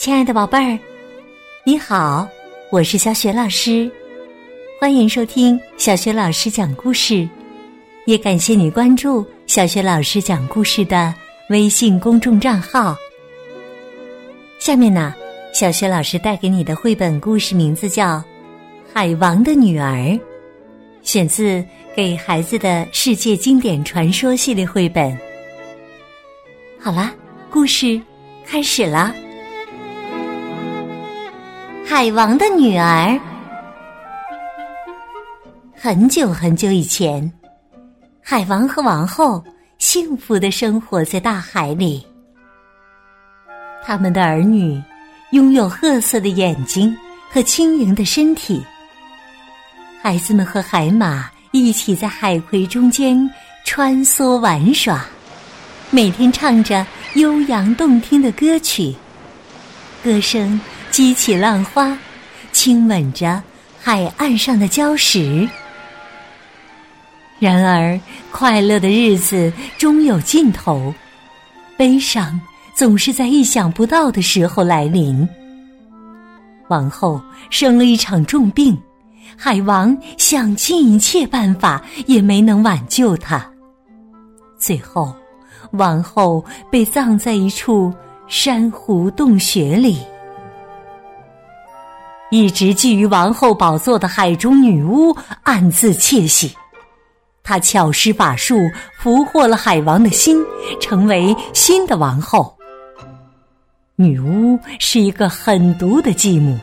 亲爱的宝贝儿，你好，我是小雪老师，欢迎收听小雪老师讲故事，也感谢你关注小雪老师讲故事的微信公众账号。下面呢，小雪老师带给你的绘本故事名字叫《海王的女儿》，选自《给孩子的世界经典传说》系列绘本。好啦，故事开始了。海王的女儿。很久很久以前，海王和王后幸福的生活在大海里。他们的儿女拥有褐色的眼睛和轻盈的身体。孩子们和海马一起在海葵中间穿梭玩耍，每天唱着悠扬动听的歌曲，歌声。激起浪花，亲吻着海岸上的礁石。然而，快乐的日子终有尽头，悲伤总是在意想不到的时候来临。王后生了一场重病，海王想尽一切办法也没能挽救她。最后，王后被葬在一处珊瑚洞穴里。一直觊觎王后宝座的海中女巫暗自窃喜，她巧施法术俘获了海王的心，成为新的王后。女巫是一个狠毒的继母，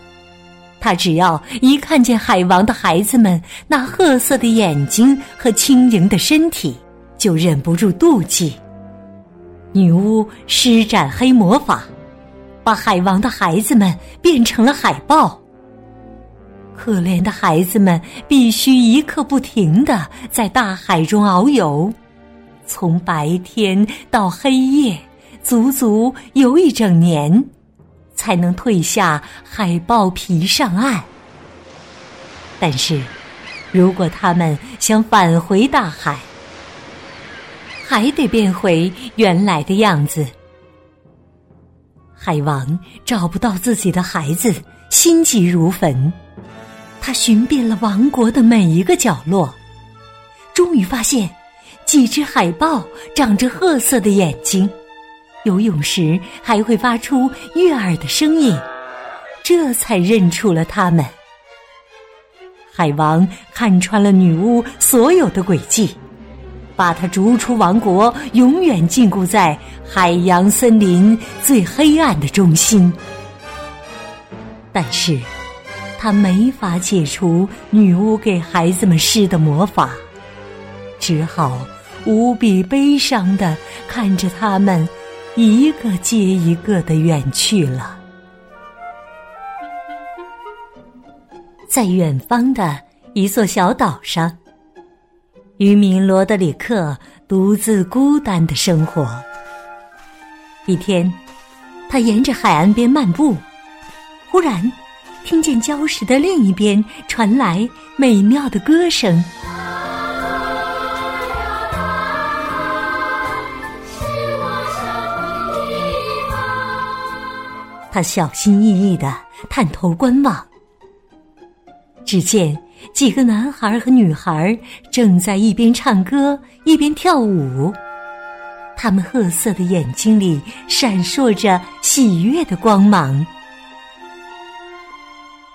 她只要一看见海王的孩子们那褐色的眼睛和轻盈的身体，就忍不住妒忌。女巫施展黑魔法，把海王的孩子们变成了海豹。可怜的孩子们必须一刻不停的在大海中遨游，从白天到黑夜，足足游一整年，才能褪下海豹皮上岸。但是，如果他们想返回大海，还得变回原来的样子。海王找不到自己的孩子，心急如焚。他寻遍了王国的每一个角落，终于发现几只海豹长着褐色的眼睛，游泳时还会发出悦耳的声音，这才认出了他们。海王看穿了女巫所有的诡计，把她逐出王国，永远禁锢在海洋森林最黑暗的中心。但是。他没法解除女巫给孩子们施的魔法，只好无比悲伤的看着他们一个接一个的远去了。在远方的一座小岛上，渔民罗德里克独自孤单的生活。一天，他沿着海岸边漫步，忽然。听见礁石的另一边传来美妙的歌声，他小心翼翼的探头观望，只见几个男孩和女孩正在一边唱歌一边跳舞，他们褐色的眼睛里闪烁着喜悦的光芒。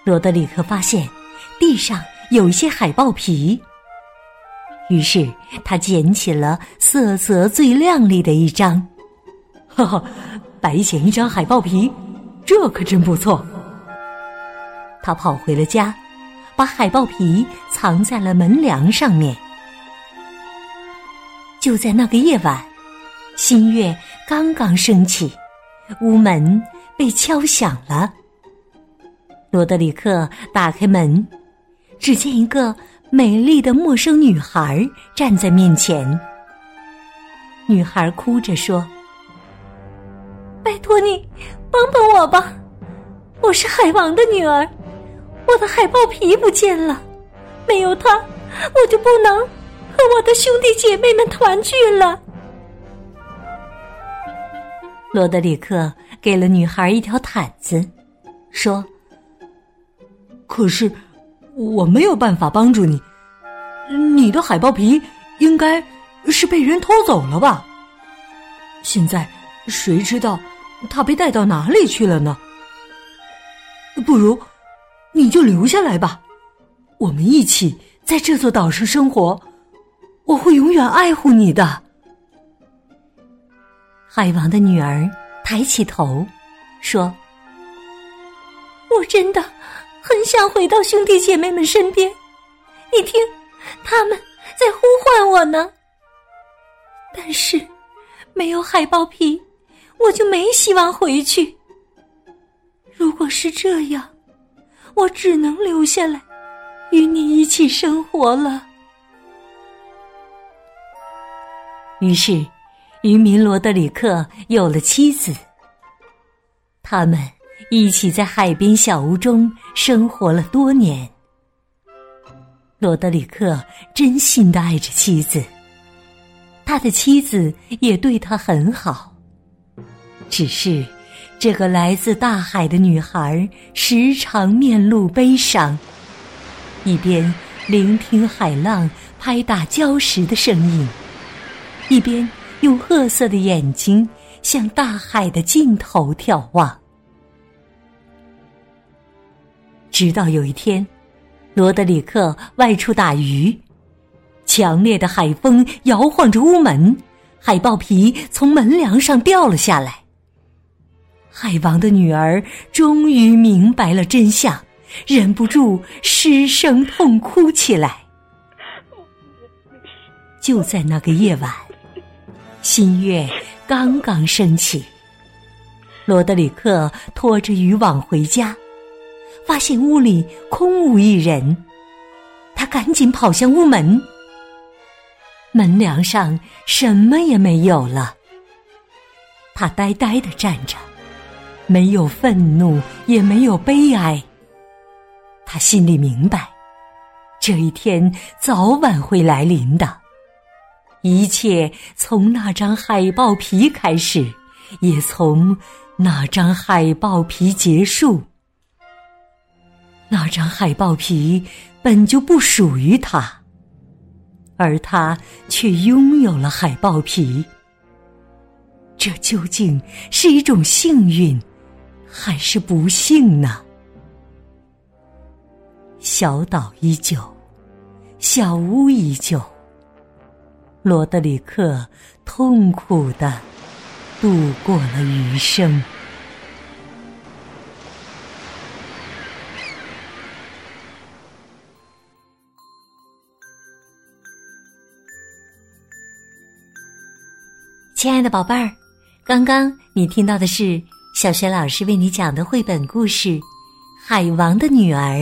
罗德里克发现地上有一些海豹皮，于是他捡起了色泽最亮丽的一张，哈哈，白捡一张海豹皮，这可真不错。他跑回了家，把海豹皮藏在了门梁上面。就在那个夜晚，新月刚刚升起，屋门被敲响了。罗德里克打开门，只见一个美丽的陌生女孩站在面前。女孩哭着说：“拜托你帮帮我吧，我是海王的女儿，我的海豹皮不见了，没有它，我就不能和我的兄弟姐妹们团聚了。”罗德里克给了女孩一条毯子，说：“可是我没有办法帮助你，你的海豹皮应该是被人偷走了吧？现在谁知道他被带到哪里去了呢？不如你就留下来吧，我们一起在这座岛上生活，我会永远爱护你的。”海王的女儿抬起头，说：“我真的很想回到兄弟姐妹们身边。你听，他们在呼唤我呢。但是，没有海豹皮，我就没希望回去。如果是这样，我只能留下来，与你一起生活了。”于是。渔民罗德里克有了妻子，他们一起在海边小屋中生活了多年。罗德里克真心的爱着妻子，他的妻子也对他很好。只是，这个来自大海的女孩时常面露悲伤，一边聆听海浪拍打礁石的声音，一边。用褐色的眼睛向大海的尽头眺望，直到有一天，罗德里克外出打鱼，强烈的海风摇晃着屋门，海豹皮从门梁上掉了下来。海王的女儿终于明白了真相，忍不住失声痛哭起来。就在那个夜晚。新月刚刚升起，罗德里克拖着渔网回家，发现屋里空无一人。他赶紧跑向屋门，门梁上什么也没有了。他呆呆的站着，没有愤怒，也没有悲哀。他心里明白，这一天早晚会来临的。一切从那张海豹皮开始，也从那张海豹皮结束。张海豹皮本就不属于他，而他却拥有了海豹皮。这究竟是一种幸运，还是不幸呢？小岛依旧，小屋依旧。罗德里克痛苦的度过了余生。亲爱的宝贝儿，刚刚你听到的是小学老师为你讲的绘本故事《海王的女儿》，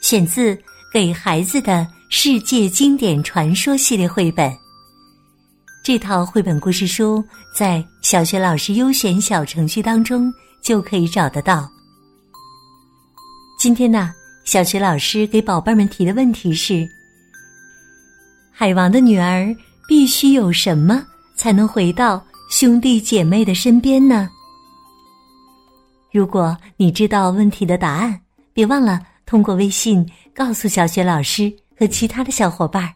选自《给孩子的世界经典传说》系列绘本。这套绘本故事书在小学老师优选小程序当中就可以找得到。今天呢，小学老师给宝贝们提的问题是：海王的女儿必须有什么才能回到兄弟姐妹的身边呢？如果你知道问题的答案，别忘了通过微信告诉小雪老师和其他的小伙伴。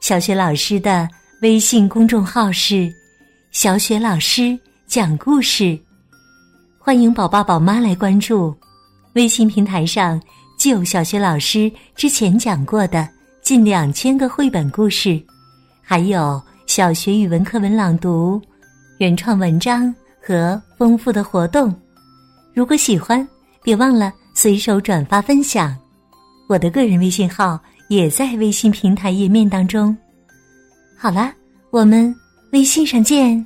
小雪老师的。微信公众号是“小雪老师讲故事”，欢迎宝宝宝妈来关注。微信平台上既有小雪老师之前讲过的近两千个绘本故事，还有小学语文课文朗读、原创文章和丰富的活动。如果喜欢，别忘了随手转发分享。我的个人微信号也在微信平台页面当中。好了，我们微信上见。